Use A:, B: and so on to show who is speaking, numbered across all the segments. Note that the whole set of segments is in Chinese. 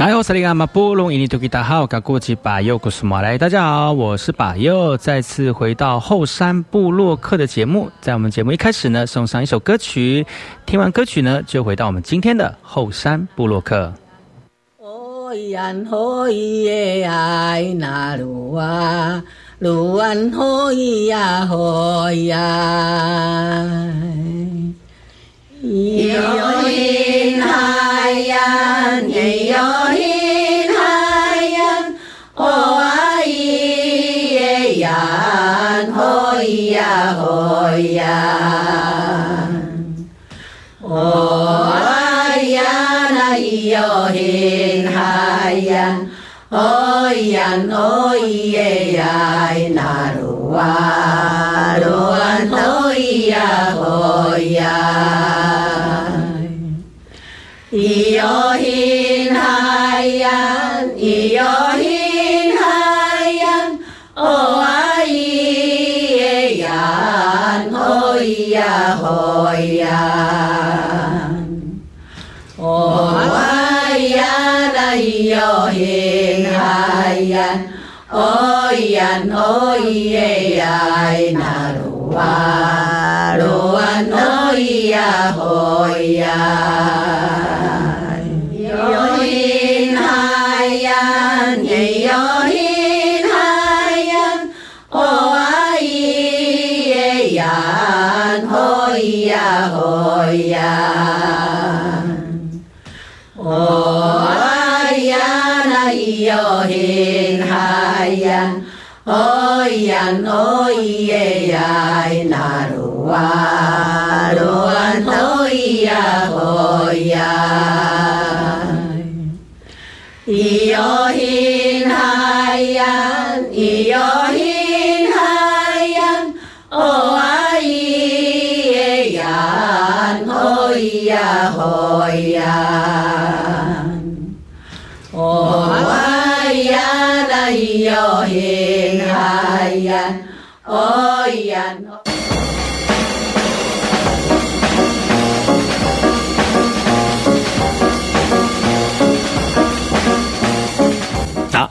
A: 来，我是里阿马布隆伊尼图吉达好，噶过去把右古斯马来，大家好，我是把右，再次回到后山部落克的节目。在我们节目一开始呢，送上一首歌曲，听完歌曲呢，就回到我们今天的后山部落克。
B: Hoyan hoye ay na lua luan hoya hoya Yohin hayan yohin hayan hoai yan hoya hoya Hoyan yohin hayan Oyan oye ay narua ia hoia. Io hin haian, io hin haian, o ai eian, hoia hoian. O aian ai io hin haian, oian oie ai narua. hồi à. yo hin hai yan nhị yo hin hai yan o ai ye yan dạ hồi ya à, hồi ya à. o ai yan ai yo hin hai yan love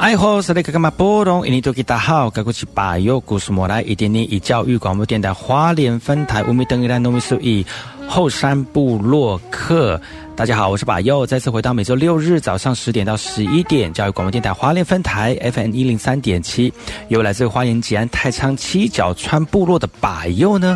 A: 好，爱好是那个干嘛波隆，印尼多吉大好，该过去把右故事莫来，一点点以教育广播电台花莲分台五米等一兰农民数以后山部落客。大家好，我是把右，再次回到每周六日早上十点到十一点，教育广播电台花莲分台 FM 一零三点七，由来自花莲吉安太仓七角川部落的把右呢。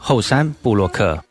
A: 后山部落客。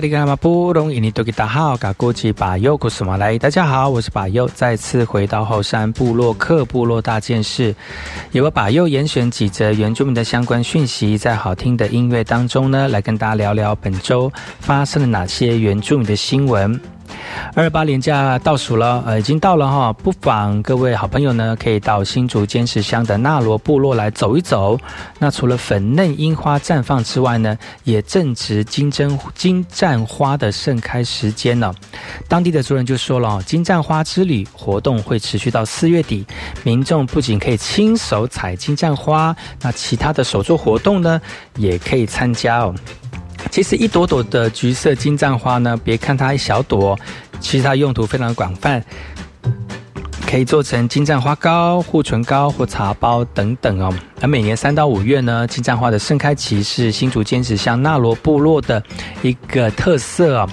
A: 萨利格马布隆伊尼多吉达好，嘎古吉巴尤古斯马来，大家好，我是巴尤，再次回到后山部落克部落大件事，由我巴尤严选几则原住民的相关讯息，在好听的音乐当中呢，来跟大家聊聊本周发生了哪些原住民的新闻。二八年假倒数了，呃，已经到了哈，不妨各位好朋友呢，可以到新竹尖石乡的纳罗部落来走一走。那除了粉嫩樱花绽放之外呢，也正值金针金盏花的盛开时间呢。当地的族人就说了，金盏花之旅活动会持续到四月底，民众不仅可以亲手采金盏花，那其他的手作活动呢，也可以参加哦。其实一朵朵的橘色金盏花呢，别看它一小朵，其实它用途非常广泛，可以做成金盏花膏、护唇膏或茶包等等哦。而每年三到五月呢，金盏花的盛开期是新竹坚持乡纳罗部落的一个特色。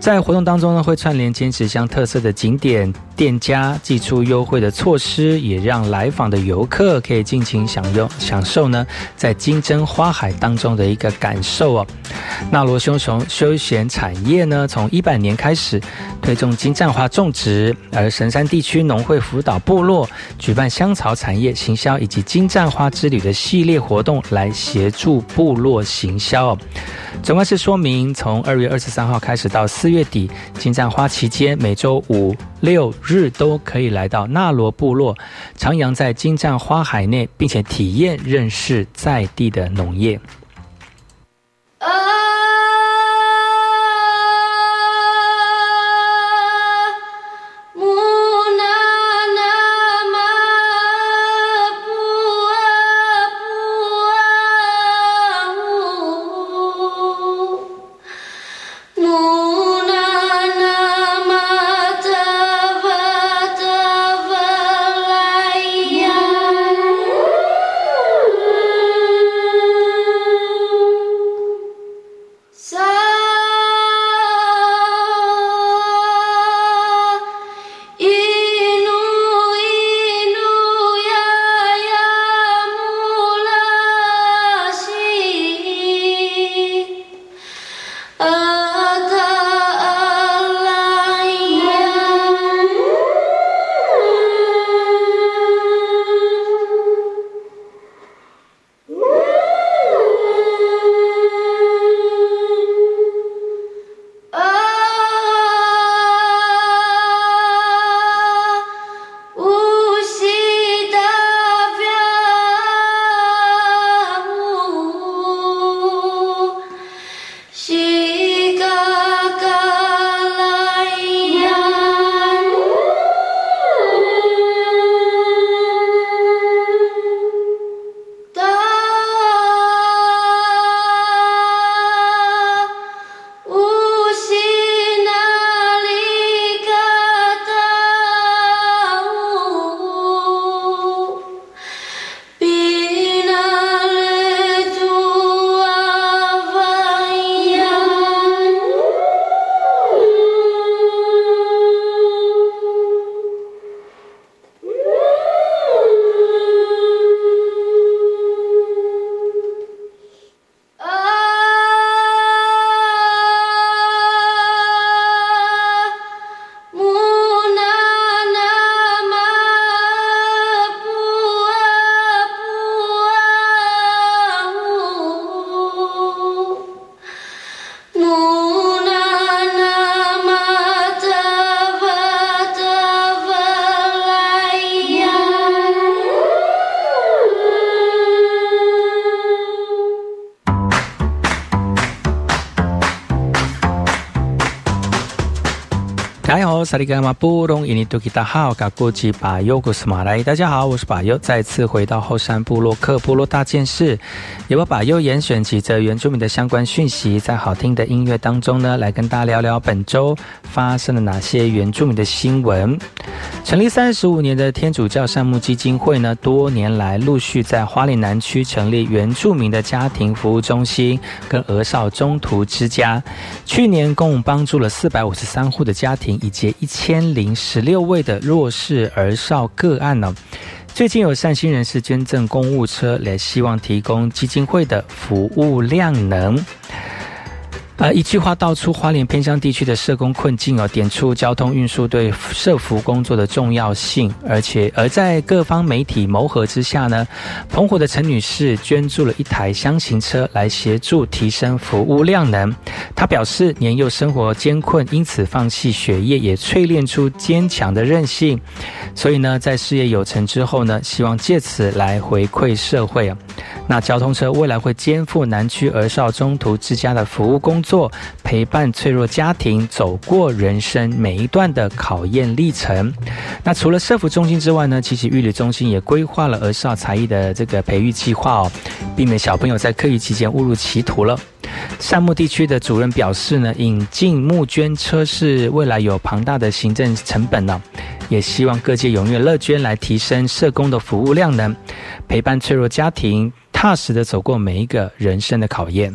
A: 在活动当中呢，会串联坚持乡特色的景点。店家寄出优惠的措施，也让来访的游客可以尽情享用、享受呢，在金针花海当中的一个感受哦。那罗休从休闲产业呢，从一百年开始推动金盏花种植，而神山地区农会辅导部落举办香草产业行销以及金盏花之旅的系列活动，来协助部落行销。总干事说明，从二月二十三号开始到四月底，金盏花期间每周五六。日都可以来到纳罗部落，徜徉在金盏花海内，并且体验认识在地的农业。
C: 萨利格马布隆伊尼多吉达好，嘎古吉巴尤古斯马来。大家好，我是巴尤，再次回到后山部落克部落大件事，也把巴尤严选几则原住民的相关讯息，在好听的音乐当中呢，来跟大家聊聊本周发生了哪些原住民的新闻。成立三十五年的天主教善牧基金会呢，多年来陆续在花莲南区成立原住民的家庭服务中心跟鹅少中途之家，去年共帮助了四百五十三户的家庭。以及一千零十六位的弱势儿少个案呢？最近有善心人士捐赠公务车，来希望提供基金会的服务量能。呃，一句话道出花莲偏乡地区的社工困境哦，点出交通运输对社服工作的重要性，而且而在各方媒体谋合之下呢，澎湖的陈女士捐助了一台箱型车来协助提升服务量能。她表示，年幼生活艰困，因此放弃学业，也淬炼出坚强的韧性。所以呢，在事业有成之后呢，希望借此来回馈社会啊。那交通车未来会肩负南区儿少中途之家的服务工作，做陪伴脆弱家庭走过人生每一段的考验历程。那除了社福中心之外呢，其实育理中心也规划了儿少才艺的这个培育计划哦，避免小朋友在课余期间误入歧途了。善牧地区的主任表示呢，引进募捐车是未来有庞大的行政成本呢。也希望各界踊跃乐捐，来提升社工的服务量能，陪伴脆弱家庭，踏实的走过每一个人生的考验。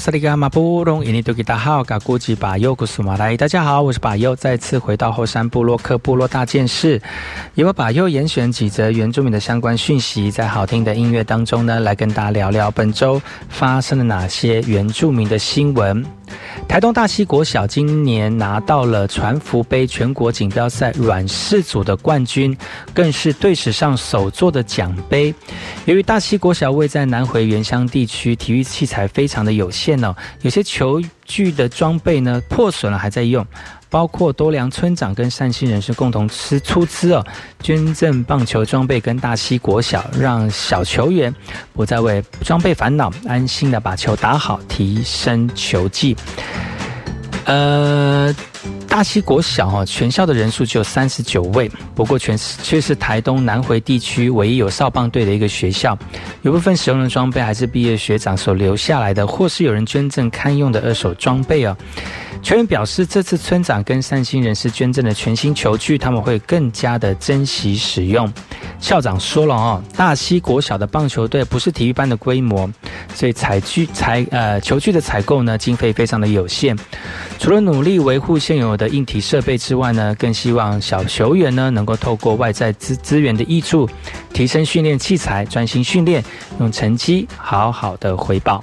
C: 萨利格马布隆伊尼多吉达好，嘎古吉巴尤古苏马来，大家好，我是巴尤，再次回到后山部落克部落大件事，也把巴尤严选几则原住民的相关讯息，在好听的音乐当中呢，来跟大家聊聊本周发生了哪些原住民的新闻。
A: 台东大溪国小今年拿到了船福杯全国锦标赛软式组的冠军，更是队史上首座的奖杯。由于大溪国小位在南回原乡地区，体育器材非常的有限哦，有些球具的装备呢破损了还在用。包括多良村长跟善心人士共同出出资哦，捐赠棒球装备跟大溪国小，让小球员不再为装备烦恼，安心的把球打好，提升球技。呃，大溪国小哈，全校的人数只有三十九位，不过全却是台东南回地区唯一有少棒队的一个学校。有部分使用的装备还是毕业学长所留下来的，或是有人捐赠堪用的二手装备哦。球员表示，这次村长跟善心人士捐赠的全新球具，他们会更加的珍惜使用。校长说了哦，大溪国小的棒球队不是体育班的规模，所以采具采呃球具的采购呢，经费非常的有限。除了努力维护现有的硬体设备之外呢，更希望小球员呢能够透过外在资资源的益助，提升训练器材，专心训练，用成绩好好的回报。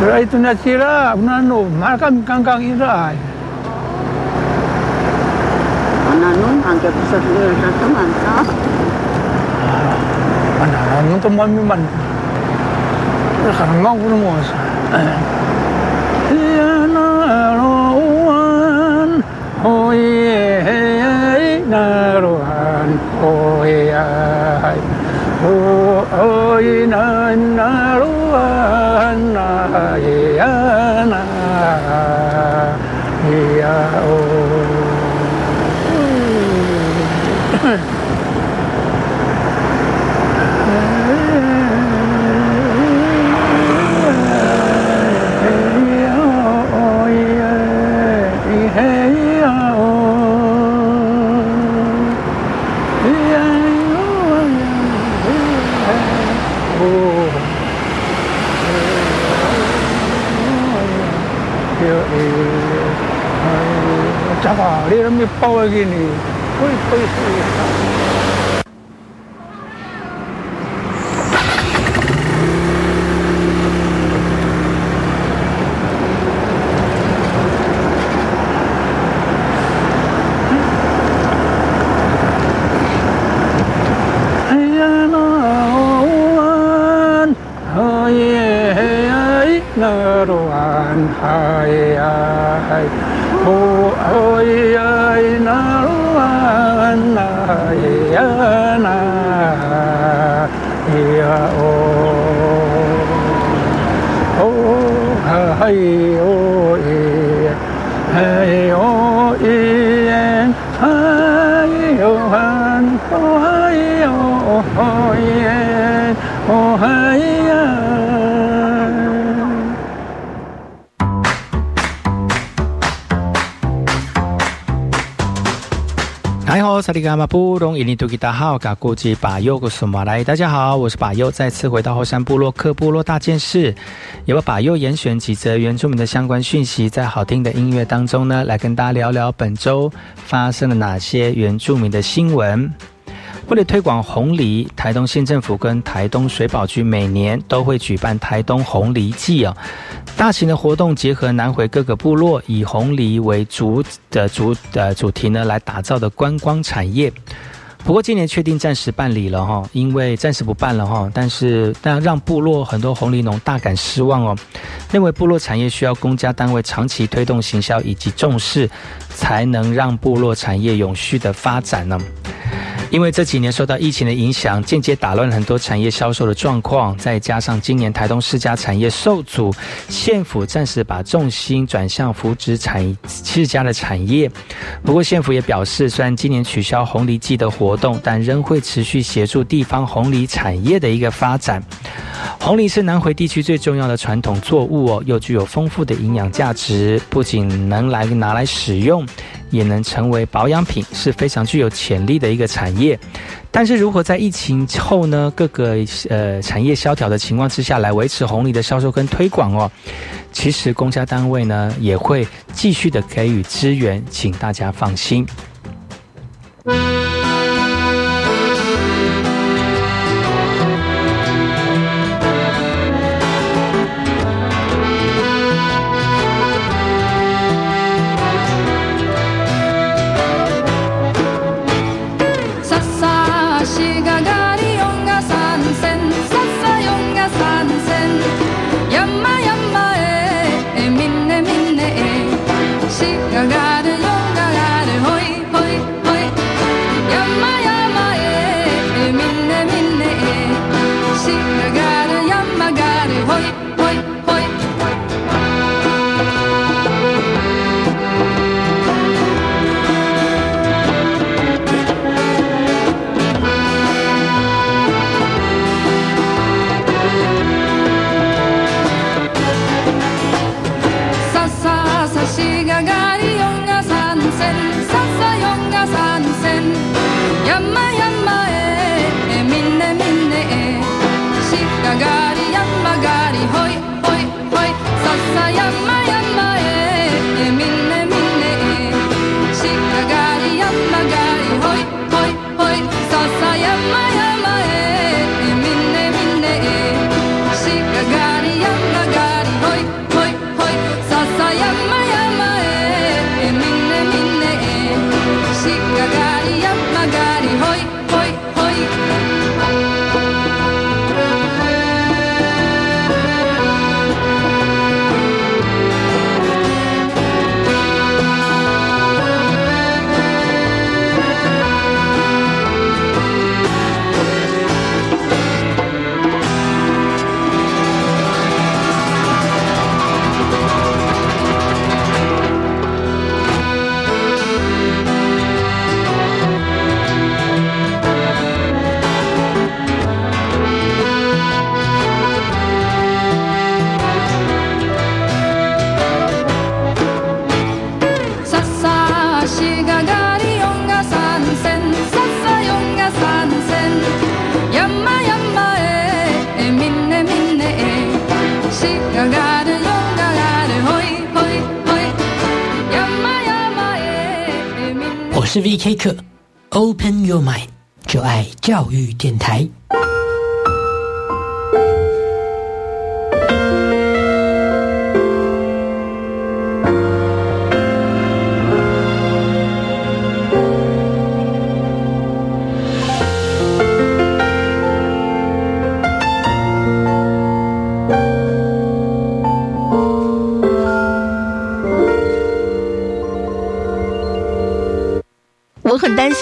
D: Raituna sira, unano, markam kangkang ira
B: ay. Ananong, ang kapisat nila sa taman, ha?
D: Ananong, yung tumuan mi man. Karanggang ko naman sa. Iyanaruan, hoyeyeynaruan, hoyeyay, hoyeynaruan. na ya na oh 자바리는 밑바닥이니. 뿌이뿌이 뿌이. 나로 안하에 hey, oh, yeah,
A: hey. 萨利嘎马布隆伊尼图吉达好，嘎古吉巴尤古苏马来，大家好，我是巴尤，再次回到后山部落克部落大件事，由巴尤严选几则原住民的相关讯息，在好。听的音乐当中呢，来跟大家聊聊本周发生了哪些原住民的新闻。为了推广红梨，台东县政府跟台东水保局每年都会举办台东红梨季哦。大型的活动结合南回各个部落以红梨为主的主的主题呢，来打造的观光产业。不过今年确定暂时办理了哈，因为暂时不办了哈。但是但让部落很多红梨农大感失望哦，认为部落产业需要公家单位长期推动行销以及重视，才能让部落产业永续的发展呢。
E: 因为这几年受到疫情的影响，间接打乱了很多产业销售的状况，再加上今年台东世家产业受阻，县府暂时把重心转向扶植产世家的产业。不过县府也表示，虽然今年取消红梨季的活动，但仍会持续协助地方红梨产业的一个发展。红梨是南回地区最重要的传统作物哦，又具有丰富的营养价值，不仅能来拿来使用，也能成为保养品，是非常具有潜力的一个产业。但是如何在疫情后呢，各个呃产业萧条的情况之下来维持红利的销售跟推广哦？其实公家单位呢也会继续的给予支援，请大家放心。
F: 课，Open Your Mind，就爱教育电台。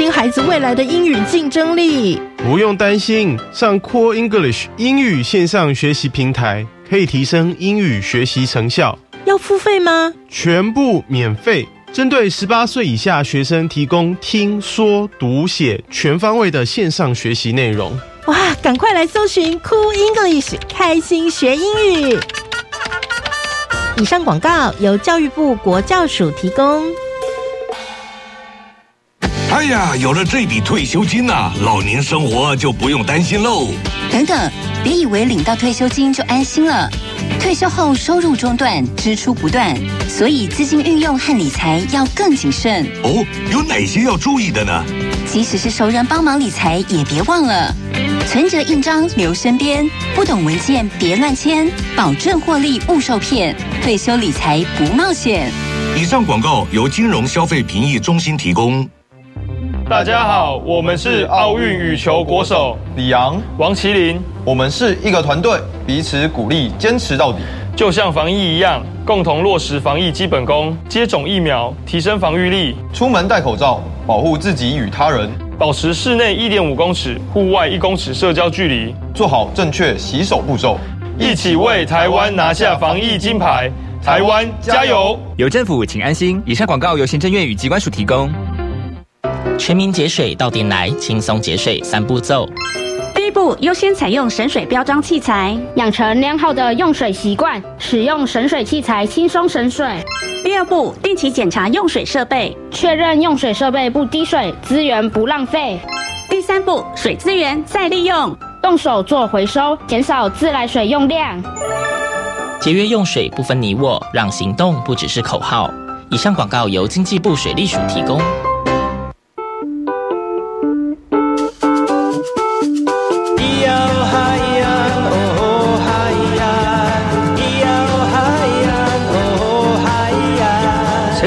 G: 心孩子未来的英语竞争力？
H: 不用担心，上 Core English 英语线上学习平台可以提升英语学习成效。
G: 要付费吗？
H: 全部免费，针对十八岁以下学生提供听说读写全方位的线上学习内容。
G: 哇，赶快来搜寻 Cool English，开心学英语。以上广告由教育部国教署提供。
I: 哎呀，有了这笔退休金呐，老年生活就不用担心喽。
J: 等等，别以为领到退休金就安心了。退休后收入中断，支出不断，所以资金运用和理财要更谨慎。
I: 哦，有哪些要注意的呢？
J: 即使是熟人帮忙理财，也别忘了存折印章留身边，不懂文件别乱签，保证获利勿受骗。退休理财不冒险。
I: 以上广告由金融消费评议中心提供。
K: 大家好，我们是奥运羽球国手
L: 李阳、
K: 王麒麟，
L: 我们是一个团队，彼此鼓励，坚持到底。
K: 就像防疫一样，共同落实防疫基本功，接种疫苗，提升防御力，
L: 出门戴口罩，保护自己与他人。
K: 保持室内一点五公尺、户外一公尺社交距离，
L: 做好正确洗手步骤，
K: 一起为台湾拿下防疫金牌。台湾加油！
M: 有政府，请安心。以上广告由行政院与机关署提供。
N: 全民节水到点来，轻松节水三步骤。
O: 第一步，优先采用省水标章器材，
P: 养成良好的用水习惯，使用省水器材轻松省水。
O: 第二步，定期检查用水设备，
P: 确认用水设备不滴水，资源不浪费。
O: 第三步，水资源再利用，
P: 动手做回收，减少自来水用量。
N: 节约用水不分你我，让行动不只是口号。以上广告由经济部水利署提供。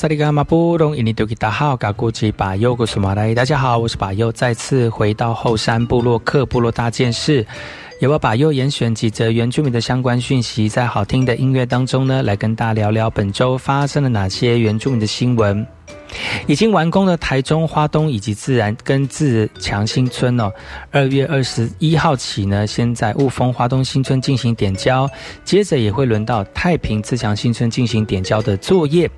Q: 萨利嘎马布隆伊尼多吉达好，嘎古吉巴尤古苏马来，大家好，我是巴尤，再次回到后山部落克部落大件事，也要把右严选几则原住民的相关讯息，在好听的音乐当中呢，来跟大家聊聊本周发生了哪些原住民的新闻。已经完工的台中花东以及自然跟自强新村哦，二月二十一号起呢，先在雾峰花东新村进行点交，接着也会轮到太平自强新村进行点交的作业。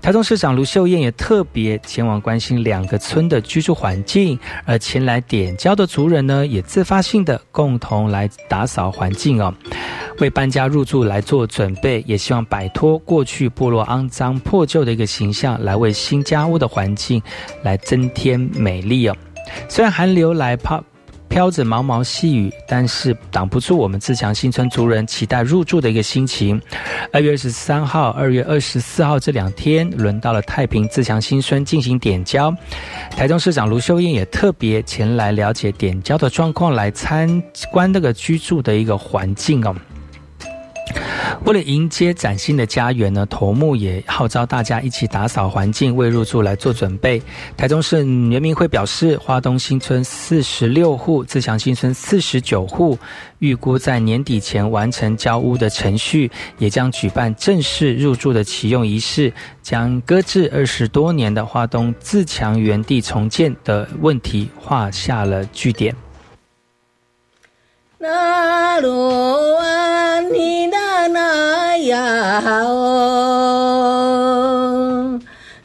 Q: 台中市长卢秀燕也特别前往关心两个村的居住环境，而前来点交的族人呢，也自发性的共同来打扫环境哦，为搬家入住来做准备，也希望摆脱过去部落肮脏破旧的一个形象，来为新家屋的环境来增添美丽哦。虽然寒流来怕。
A: 飘着毛毛细雨，但是挡不住我们自强新村族人期待入住的一个心情。二月二十三号、二月二十四号这两天，轮到了太平自强新村进行点交。台中市长卢秀燕也特别前来了解点交的状况，来参观那个居住的一个环境哦。为了迎接崭新的家园呢，头目也号召大家一起打扫环境，为入住来做准备。台中市原民会表示，花东新村四十六户，自强新村四十九户，预估在年底前完成交屋的程序，也将举办正式入住的启用仪式，将搁置二十多年的花东自强原地重建的问题画下了句点。
R: 那罗哇尼那那呀哦，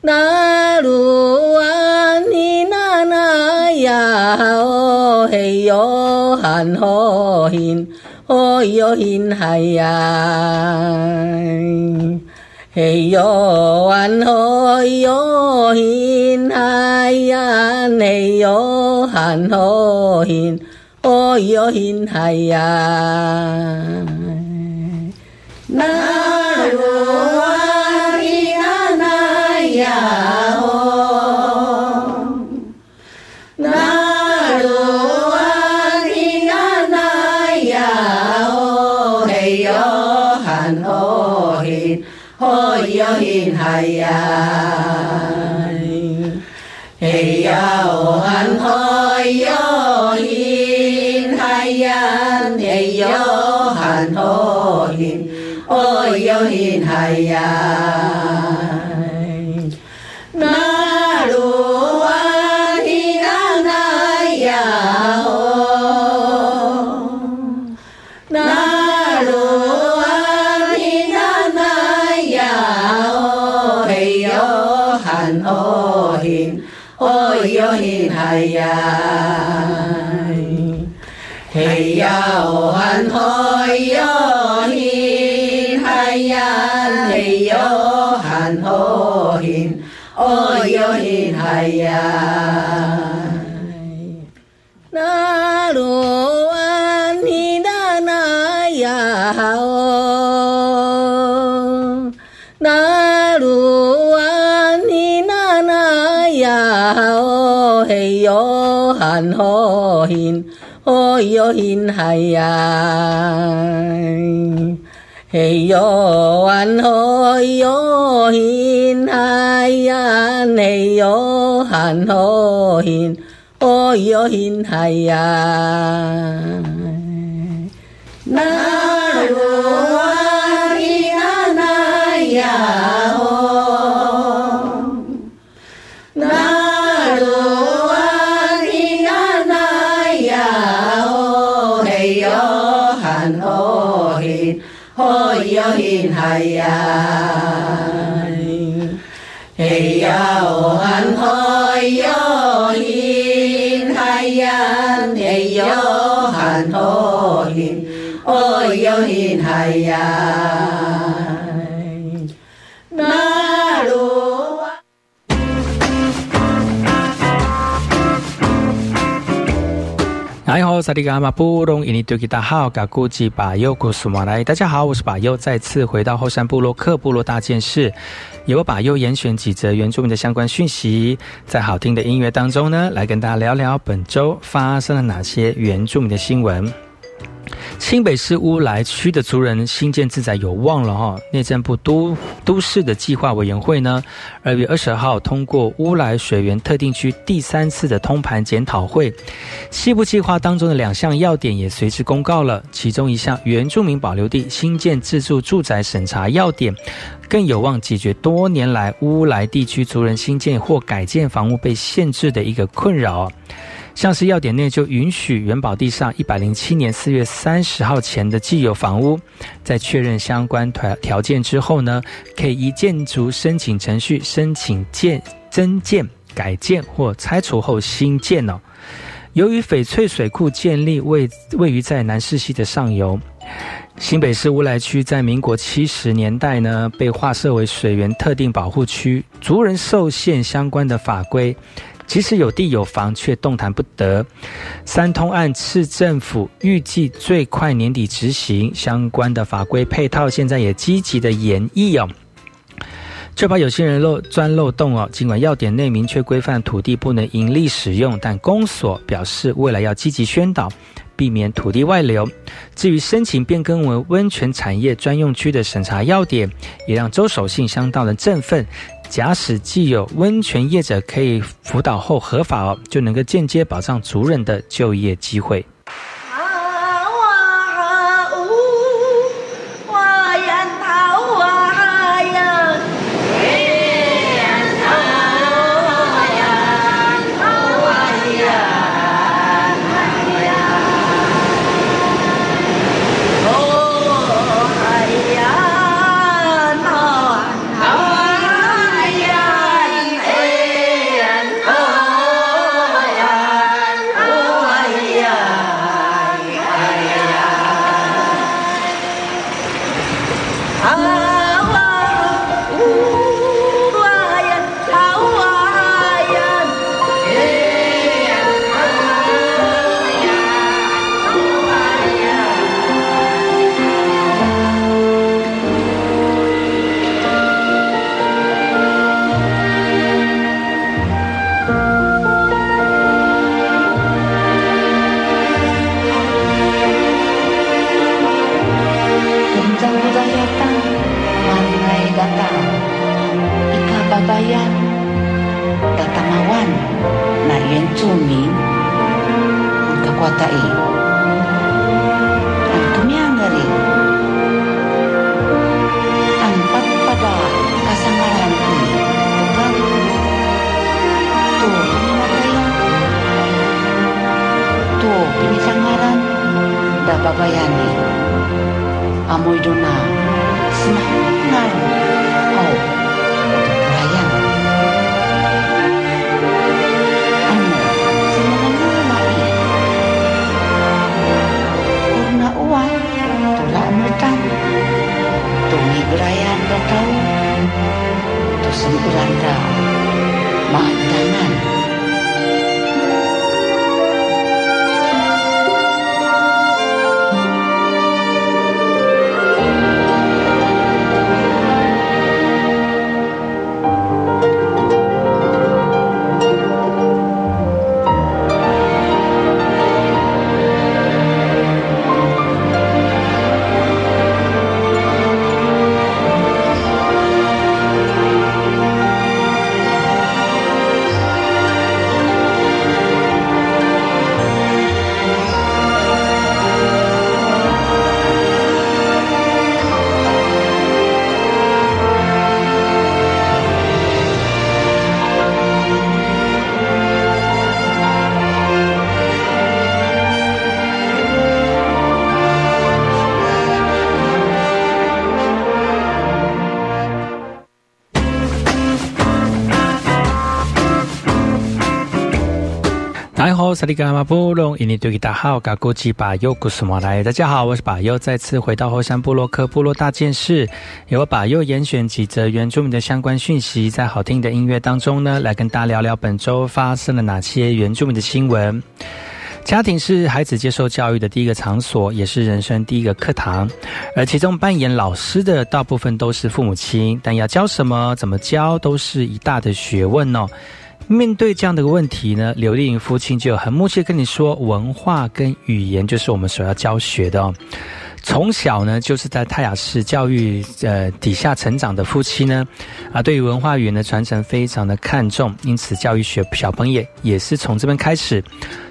R: 那罗哇尼那那呀哦，嘿哟喊吼 hin，吼哟 hin 嗨呀，嘿哟喊吼哟 hin 嗨呀，嘿哟喊吼 hin。哦哟，hin 嗨呀，那罗哇尼那那呀哦，那罗哇尼那那呀哦，嘿哟喊哦 hin，哦哟 hin 嗨呀， หินหายา 汉河 hin，哦哟 hin 呀，嘿哟汉河哟 hin 呀，嘿哟汉河 hin，哦哟 hin 呀，南罗阿里阿南呀。Yo hin hai ya hey yo han ho yo hin hai ya hey yo han ho hin ho yo
A: 哎吼，萨利嘎马布隆伊尼多吉达好，嘎古吉巴尤古苏马来，大家好，我是巴尤，再次回到后山部落克部落大件事，由我巴尤严选几则原住民的相关讯息，在好听的音乐当中呢，来跟大家聊聊本周发生了哪些原住民的新闻。新北市乌来区的族人新建自宅有望了哈！内政部都都市的计划委员会呢，二月二十号通过乌来水源特定区第三次的通盘检讨会，西部计划当中的两项要点也随之公告了。其中一项原住民保留地新建自住住宅审查要点，更有望解决多年来乌来地区族人新建或改建房屋被限制的一个困扰。像是要点内就允许元宝地上一百零七年四月三十号前的既有房屋，在确认相关条条件之后呢，可以依建筑申请程序申请建增建、改建或拆除后新建哦。由于翡翠水库建立位位于在南势溪的上游，新北市乌来区在民国七十年代呢被划设为水源特定保护区，族人受限相关的法规。即使有地有房，却动弹不得。三通案市政府预计最快年底执行相关的法规配套，现在也积极的演绎哦。就怕有些人漏钻漏洞哦。尽管要点内明确规范土地不能盈利使用，但公所表示未来要积极宣导，避免土地外流。至于申请变更为温泉产业专用区的审查要点，也让周守信相当的振奋。假使既有温泉业者可以辅导后合法哦，就能够间接保障族人的就业机会。萨利格马布隆，印尼多吉达好，嘎古吉巴尤古斯马来。大家好，我是巴尤，再次回到后山部落克部落大件事，由巴尤严选几则原住民的相关讯息，在好听的音乐当中呢，来跟大家聊聊本周发生了哪些原住民的新闻。家庭是孩子接受教育的第一个场所，也是人生第一个课堂，而其中扮演老师的大部分都是父母亲，但要教什么、怎么教，都是一大的学问哦。面对这样的一个问题呢，刘丽颖父亲就很默契跟你说，文化跟语言就是我们所要教学的哦。从小呢，就是在泰雅市教育呃底下成长的夫妻呢，啊，对于文化语言的传承非常的看重，因此教育学小朋友也是从这边开始，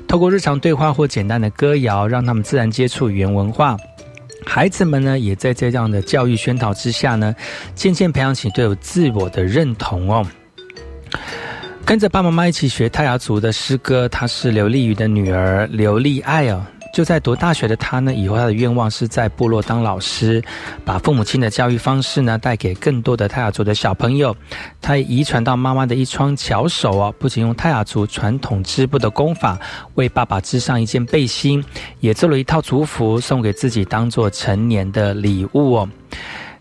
A: 透过日常对话或简单的歌谣，让他们自然接触语言文化。孩子们呢，也在这样的教育宣导之下呢，渐渐培养起对有自我的认同哦。跟着爸爸妈妈一起学泰雅族的诗歌，她是刘丽宇的女儿刘丽爱哦。就在读大学的她呢，以后她的愿望是在部落当老师，把父母亲的教育方式呢带给更多的泰雅族的小朋友。她遗传到妈妈的一双巧手哦，不仅用泰雅族传统织布的功法为爸爸织上一件背心，也做了一套族服送给自己当做成年的礼物哦。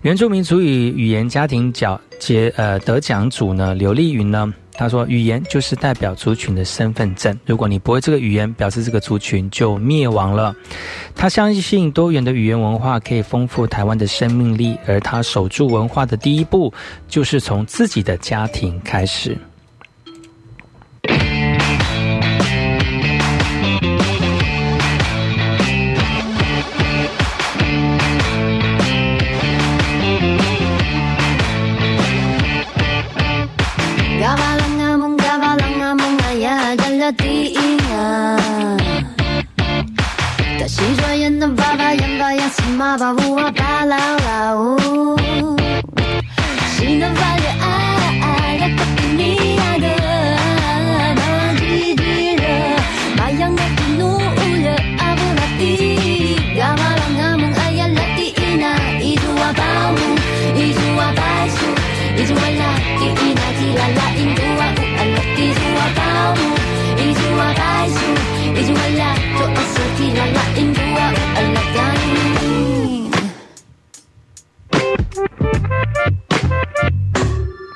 A: 原住民族语语言家庭奖节呃得奖组呢，刘丽云呢。他说，语言就是代表族群的身份证。如果你不会这个语言，表示这个族群就灭亡了。他相信多元的语言文化可以丰富台湾的生命力，而他守住文化的第一步，就是从自己的家庭开始。把路啊摆烂。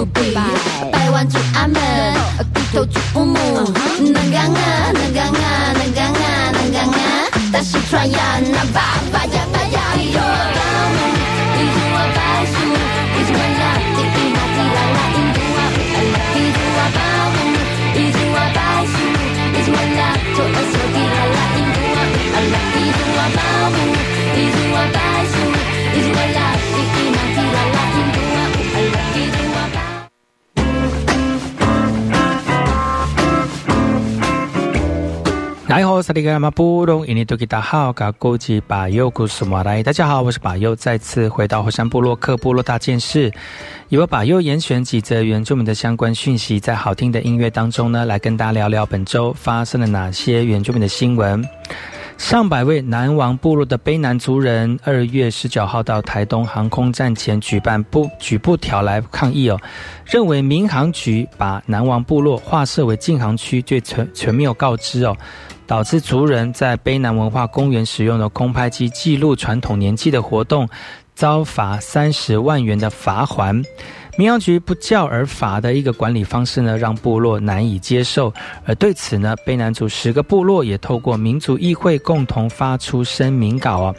A: would be. 大家好，我是巴佑，再次回到火山部落克部落大件事，由巴佑严选几则原住民的相关讯息，在好听的音乐当中呢，来跟大家聊聊本周发生了哪些原住民的新闻。上百位南王部落的卑南族人，二月十九号到台东航空站前举办不举步条来抗议哦，认为民航局把南王部落划设为禁航区，却全全没有告知哦。导致族人在卑南文化公园使用的空拍机记录传统年纪的活动，遭罚三十万元的罚款。民航局不教而罚的一个管理方式呢，让部落难以接受。而对此呢，卑南族十个部落也透过民族议会共同发出声明稿哦，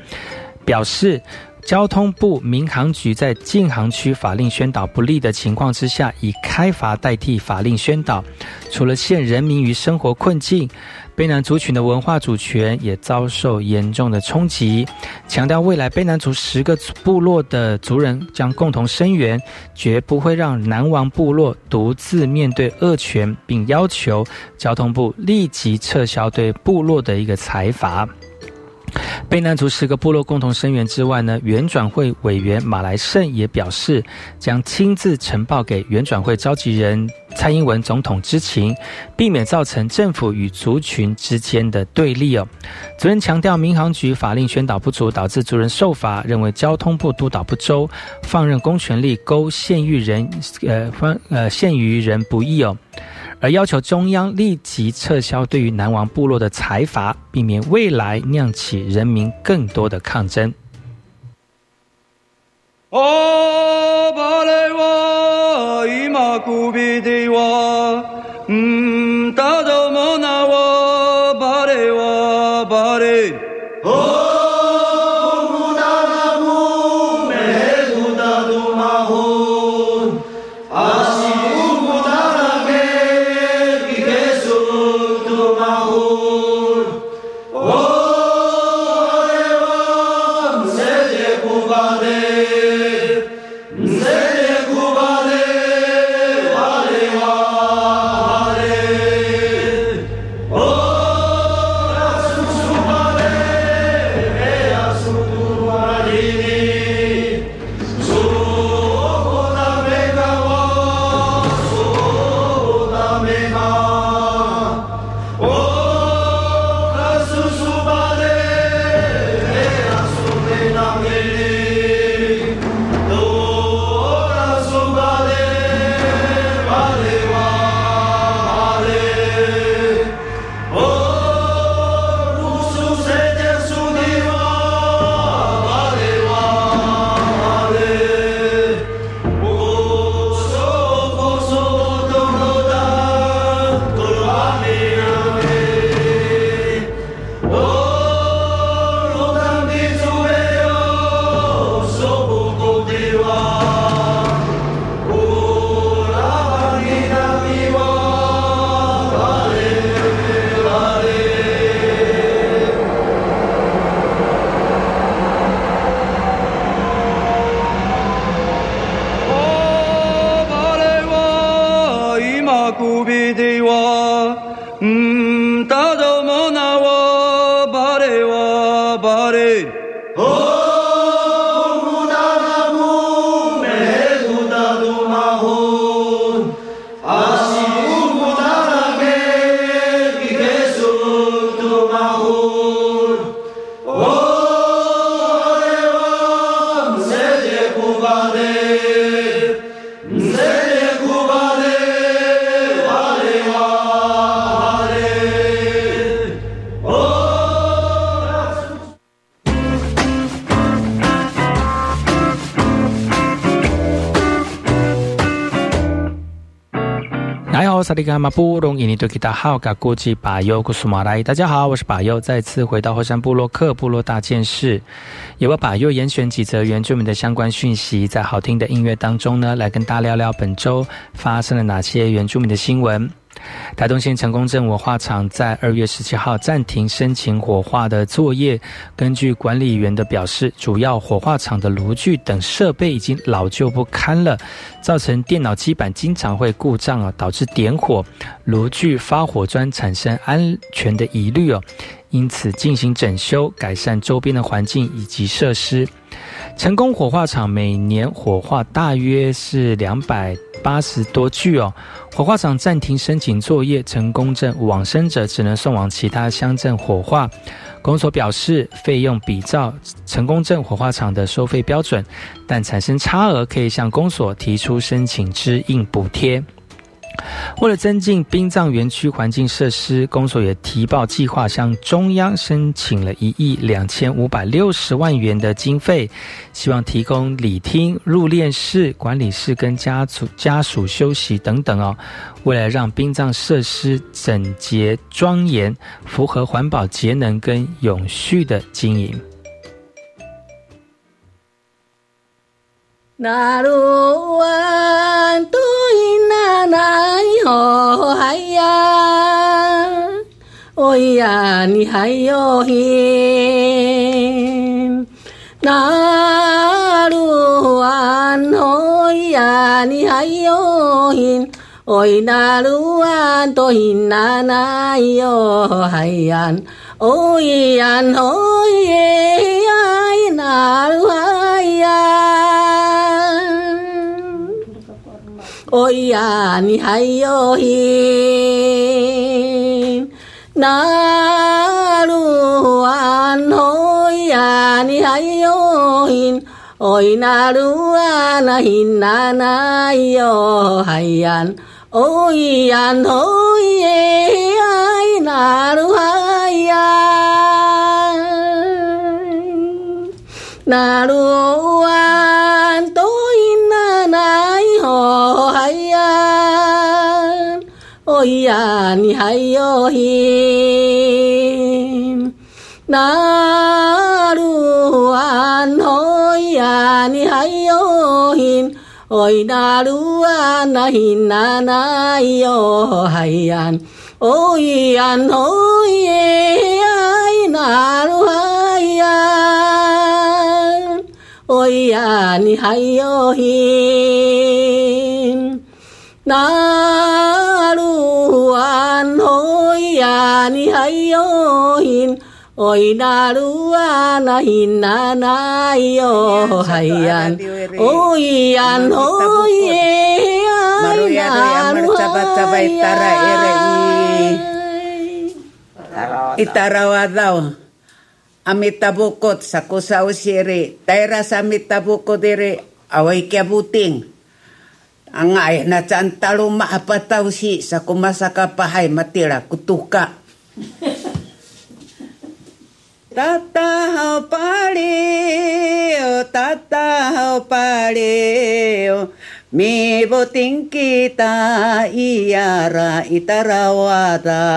A: 表示。交通部民航局在禁航区法令宣导不利的情况之下，以开罚代替法令宣导，除了陷人民于生活困境，卑南族群的文化主权也遭受严重的冲击。强调未来卑南族十个部落的族人将共同声援，绝不会让南王部落独自面对恶权，并要求交通部立即撤销对部落的一个财阀。卑南族十个部落共同声援之外呢，原转会委员马来胜也表示，将亲自呈报给原转会召集人蔡英文总统知情，避免造成政府与族群之间的对立哦。族人强调，民航局法令宣导不足，导致族人受罚，认为交通部督导不周，放任公权力勾限于人，呃，方呃限于人不义哦。而要求中央立即撤销对于南王部落的财阀，避免未来酿起人民更多的抗争。
S: 哦，
A: 萨利马布隆伊尼多吉达好，嘎古吉巴尤古苏马拉伊，大家好，我是巴尤，再次回到火山部落克部落大件事，由我巴尤严选几则原住民的相关讯息，在好听的音乐当中呢，来跟大家聊聊本周发生了哪些原住民的新闻。台东县成功镇火化厂在二月十七号暂停申请火化的作业。根据管理员的表示，主要火化厂的炉具等设备已经老旧不堪了，造成电脑基板经常会故障啊，导致点火炉具发火砖产生安全的疑虑哦。因此进行整修，改善周边的环境以及设施。成功火化厂每年火化大约是两百八十多具哦。火化厂暂停申请作业，成功镇往生者只能送往其他乡镇火化。公所表示，费用比照成功镇火化厂的收费标准，但产生差额可以向公所提出申请支应补贴。为了增进殡葬园区环境设施，公所也提报计划，向中央申请了一亿两千五百六十万元的经费，希望提供礼厅、入殓室、管理室跟家族家属休息等等哦。为了让殡葬设施整洁庄严，符合环保节能跟永续的经营。
R: 那鲁湾都奈何海呀，哦呀你还有心。那鲁湾哦呀你还有心，哦那鲁湾都因那奈何海呀，哦呀哦呀那鲁海呀。哦呀，你还有心，那鲁安哦呀，你还有心，哦那鲁安那心那那哟海呀，哦呀哦耶那鲁海呀，那鲁安。咿呀，你还有咿，那路安好咿呀，你还有咿，哎那路安那咿那那哟嗨呀，哦咿呀哦咿呀，那路嗨呀，哦咿呀你还有咿，那。naruan hoyani hayohin
B: Oy naruan hinanayo hayan Oy an hoye ay naruan Itarawa daw amitabukot sa kusaw siri. Taira sa amitabukot diri away kiabuting. Angai na chan talu ma apa tau si. Sa kumasaka pahai matira lah, kutuka. tata hau pali o tata hau pali o. Mi boting kita iara itarawata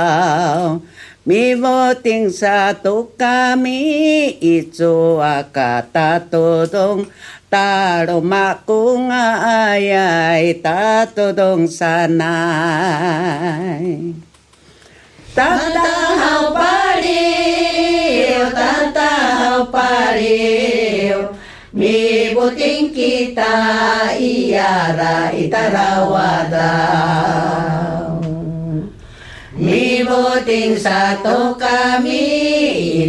B: mi boting satu kami itu akata todong taro makunga ayay tatodong sanay. Tata pariu, tata pariu, mi buting kita iara itarawada. Mi buting satu kami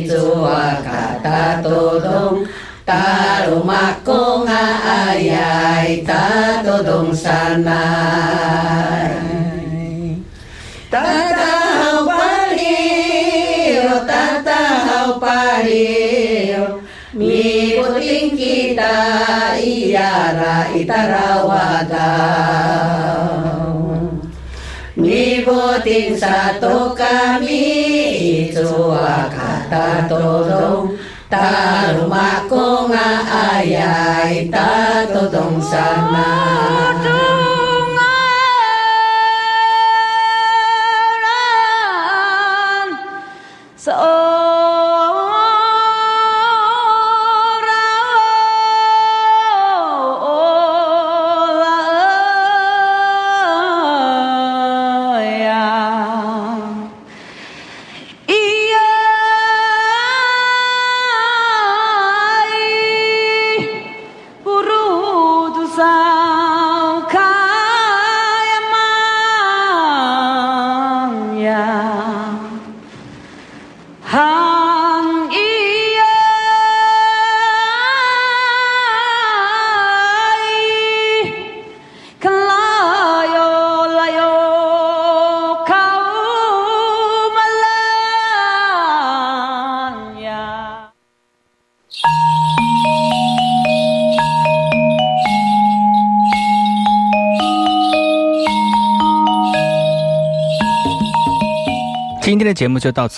B: itu kata tolong Tarumako nga ayay tatodong sanay. Tatahaw paliw, tatahaw paliw, mi puting kita iara itarawada. Mi puting satu kami itu ta ruma ko nga ai, ta
T: to dong sana. 节目就到此